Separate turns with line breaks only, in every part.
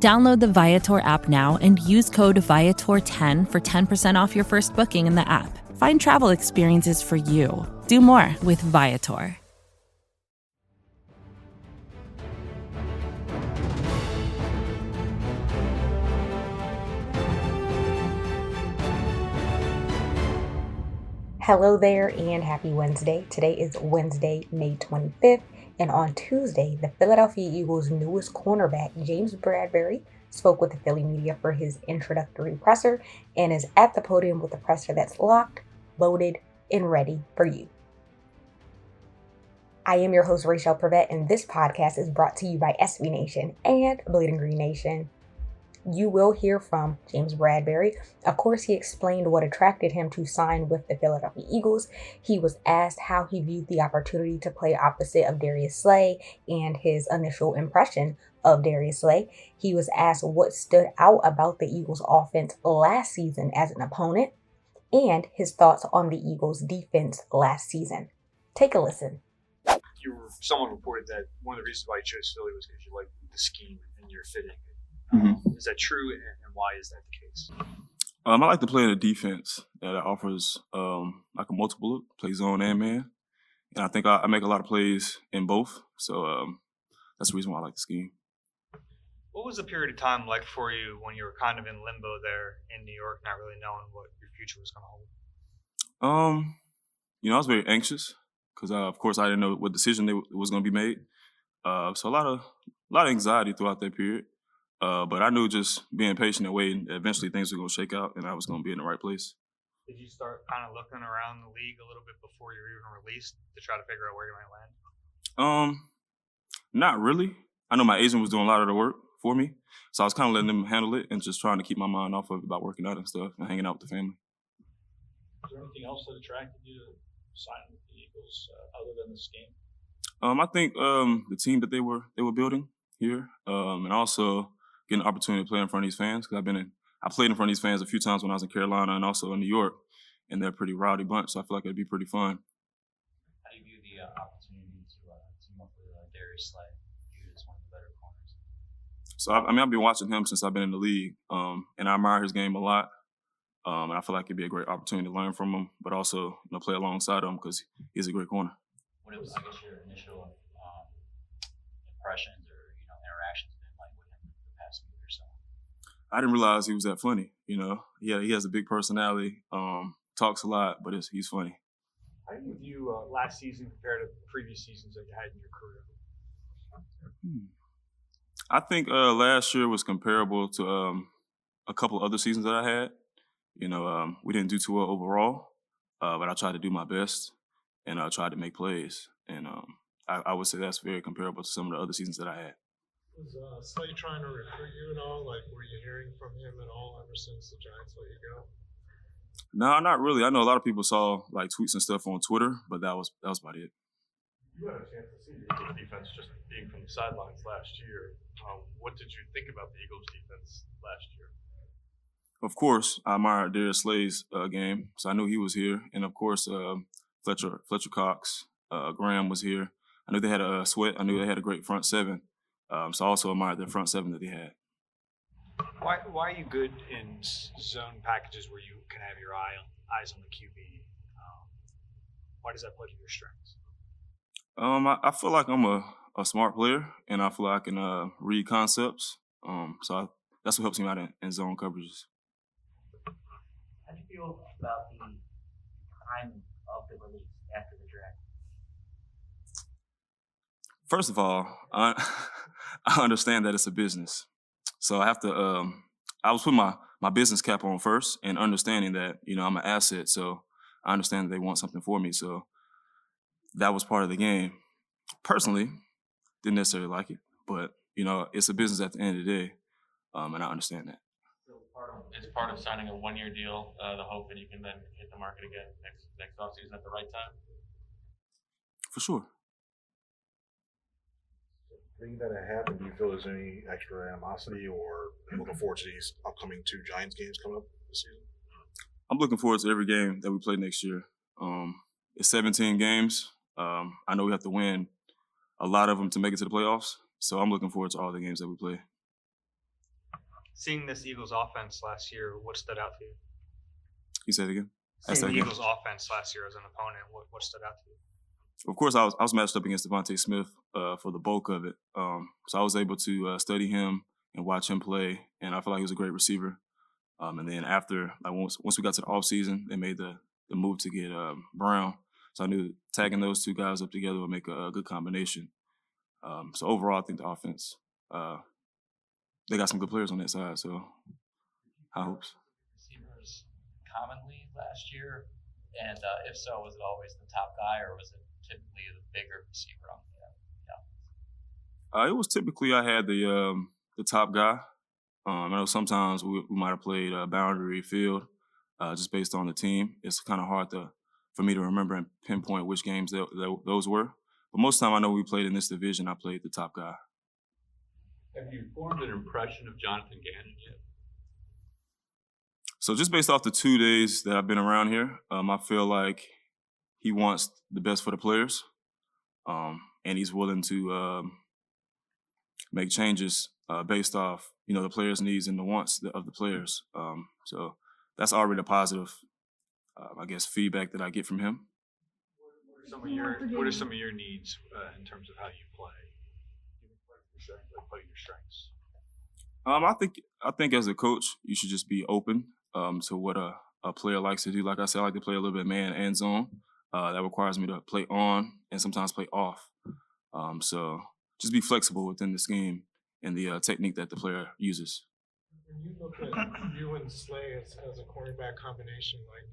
Download the Viator app now and use code Viator10 for 10% off your first booking in the app. Find travel experiences for you. Do more with Viator.
Hello there and happy Wednesday. Today is Wednesday, May 25th, and on Tuesday, the Philadelphia Eagles' newest cornerback, James Bradberry, spoke with the Philly media for his introductory presser and is at the podium with a presser that's locked, loaded, and ready for you. I am your host, Rachel Prevet, and this podcast is brought to you by SB Nation and Bleeding Green Nation you will hear from James Bradberry. Of course, he explained what attracted him to sign with the Philadelphia Eagles. He was asked how he viewed the opportunity to play opposite of Darius Slay and his initial impression of Darius Slay. He was asked what stood out about the Eagles' offense last season as an opponent and his thoughts on the Eagles' defense last season. Take a listen.
You were, someone reported that one of the reasons why you chose Philly was because you liked the scheme and your fitting Mm-hmm. Is that true, and why is that the case? Um,
I like to play in a defense that offers um, like a multiple look, play zone and man, and I think I, I make a lot of plays in both. So um, that's the reason why I like the scheme.
What was the period of time like for you when you were kind of in limbo there in New York, not really knowing what your future was going to hold?
Um, you know, I was very anxious because, uh, of course, I didn't know what decision they, was going to be made. Uh, so a lot of a lot of anxiety throughout that period. Uh, but I knew just being patient and waiting, eventually things were going to shake out and I was going to be in the right place.
Did you start kind of looking around the league a little bit before you were even released to try to figure out where you might land?
Um, not really. I know my agent was doing a lot of the work for me, so I was kind of letting them handle it and just trying to keep my mind off of it about working out and stuff and hanging out with the family.
Is there anything else that attracted you to sign with the Eagles uh, other than this game?
Um, I think um, the team that they were they were building here, um, and also getting an opportunity to play in front of these fans because I've been in, I played in front of these fans a few times when I was in Carolina and also in New York, and they're a pretty rowdy bunch. So I feel like it'd be pretty fun.
How do you view the uh, opportunity to uh, team up with uh, Darius Slay? One of the better corners.
So I, I, mean, I've been watching him since I've been in the league, um, and I admire his game a lot. Um, and I feel like it'd be a great opportunity to learn from him, but also you know, play alongside him because he's a great corner.
What was, I guess, your initial um, impressions
I didn't realize he was that funny. You know, yeah, he has a big personality, um, talks a lot, but he's funny.
How do you view uh, last season compared to previous seasons that you had in your career?
Hmm. I think uh, last year was comparable to um, a couple other seasons that I had. You know, um, we didn't do too well overall, uh, but I tried to do my best and I tried to make plays. And um, I, I would say that's very comparable to some of the other seasons that I had.
Was uh, Slay trying to recruit you and all? Like, were you hearing from him at all ever since the Giants let you go?
No, not really. I know a lot of people saw like tweets and stuff on Twitter, but that was that was about it.
You had a chance to see the Eagles defense just being from the sidelines last year. Um, what did you think about the Eagles defense last year?
Of course, I admired Darius Slay's uh, game, so I knew he was here, and of course, uh, Fletcher Fletcher Cox, uh, Graham was here. I knew they had a Sweat. I knew they had a great front seven. Um, so I also admired the front seven that he had.
Why, why are you good in zone packages where you can have your eye on, eyes on the QB? Um, why does that play to your strengths?
Um, I, I, feel like I'm a, a smart player, and I feel like I can uh, read concepts. Um, so I, that's what helps me out in, in zone coverages.
How do you feel about the timing of the release after the draft?
First of all, I, I understand that it's a business. So I have to, um, I was putting my, my business cap on first and understanding that, you know, I'm an asset. So I understand that they want something for me. So that was part of the game. Personally, didn't necessarily like it, but, you know, it's a business at the end of the day. Um, and I understand that.
So It's part of signing a one-year deal, uh, the hope that you can then hit the market again next next offseason at the right time.
For sure.
Being that it happened, do you feel there's any extra animosity or looking forward to these upcoming two Giants games coming up this season?
I'm looking forward to every game that we play next year. Um, it's 17 games. Um, I know we have to win a lot of them to make it to the playoffs. So I'm looking forward to all the games that we play.
Seeing this Eagles offense last year, what stood out to you?
You say it again?
Seeing the Eagles offense last year as an opponent, what, what stood out to you?
Of course, I was I was matched up against DeVonta Smith uh, for the bulk of it, um, so I was able to uh, study him and watch him play, and I felt like he was a great receiver. Um, and then after, like once once we got to the offseason, they made the the move to get um, Brown, so I knew tagging those two guys up together would make a, a good combination. Um, so overall, I think the offense, uh, they got some good players on that side. So high hopes.
Receivers commonly last year, and uh, if so, was it always the top guy, or was it typically the bigger receiver on the yeah?
Uh, it was typically I had the um, the top guy. Um, I know sometimes we, we might have played a boundary field uh, just based on the team. It's kind of hard to for me to remember and pinpoint which games that, that, those were. But most of the time I know we played in this division, I played the top guy.
Have you formed an impression of Jonathan Gannon yet?
So just based off the two days that I've been around here, um, I feel like he wants the best for the players, um, and he's willing to um, make changes uh, based off you know the players' needs and the wants of the players. Um, so that's already a positive, uh, I guess, feedback that I get from him
some of your what are some of your needs uh, in terms of how you play? Like your strengths.
Um, I think I think as a coach, you should just be open um, to what a, a player likes to do. Like I said, I like to play a little bit man and zone. Uh, that requires me to play on and sometimes play off. Um, so just be flexible within the scheme and the uh, technique that the player uses.
When you look at you and Slay as, as a cornerback combination, like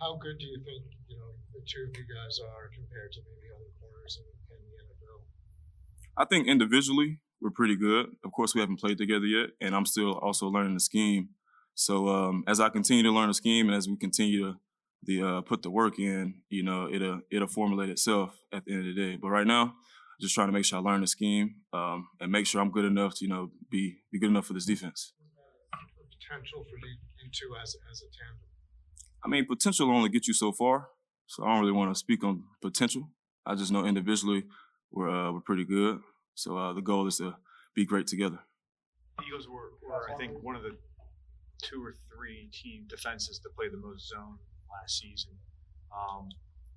how good do you think you know the two of you guys are compared to maybe other corners in, in the NFL?
I think individually we're pretty good. Of course, we haven't played together yet, and I'm still also learning the scheme. So um, as I continue to learn the scheme, and as we continue to the uh, put the work in, you know, it'll it'll formulate itself at the end of the day. But right now, just trying to make sure I learn the scheme um, and make sure I'm good enough to you know be be good enough for this defense.
Potential for you, you two as as a tandem.
I mean, potential only get you so far. So I don't really want to speak on potential. I just know individually we're uh, we're pretty good. So uh, the goal is to be great together.
Eagles were, were, I think, one of the two or three team defenses to play the most zone last season. Um,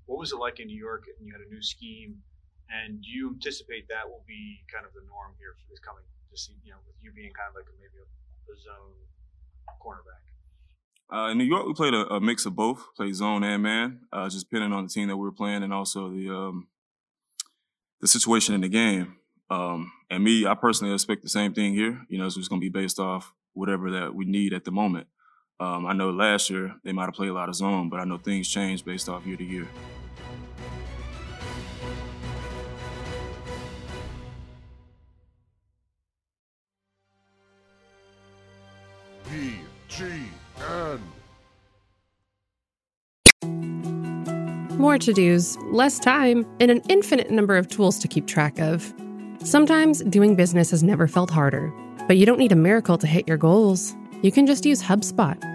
what was it like in New York? And you had a new scheme, and do you anticipate that will be kind of the norm here for this coming see? You know, with you being kind of like maybe a, a zone cornerback.
Uh, in New York, we played a, a, mix of both, played zone and man, uh, just depending on the team that we were playing and also the um, the situation in the game. Um, and me, I personally expect the same thing here. You know, it's just going to be based off whatever that we need at the moment. Um, I know last year they might have played a lot of zone, but I know things change based off year to year.
More to dos, less time, and an infinite number of tools to keep track of. Sometimes doing business has never felt harder, but you don't need a miracle to hit your goals. You can just use HubSpot